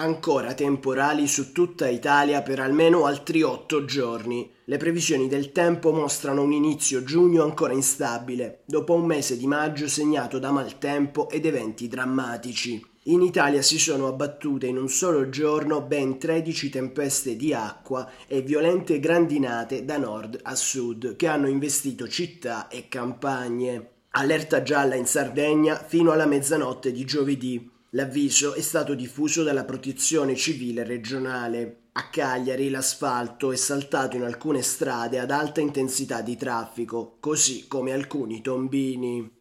Ancora temporali su tutta Italia per almeno altri otto giorni. Le previsioni del tempo mostrano un inizio giugno ancora instabile, dopo un mese di maggio segnato da maltempo ed eventi drammatici. In Italia si sono abbattute in un solo giorno ben 13 tempeste di acqua e violente grandinate da nord a sud che hanno investito città e campagne. Allerta gialla in Sardegna fino alla mezzanotte di giovedì. L'avviso è stato diffuso dalla protezione civile regionale. A Cagliari l'asfalto è saltato in alcune strade ad alta intensità di traffico, così come alcuni tombini.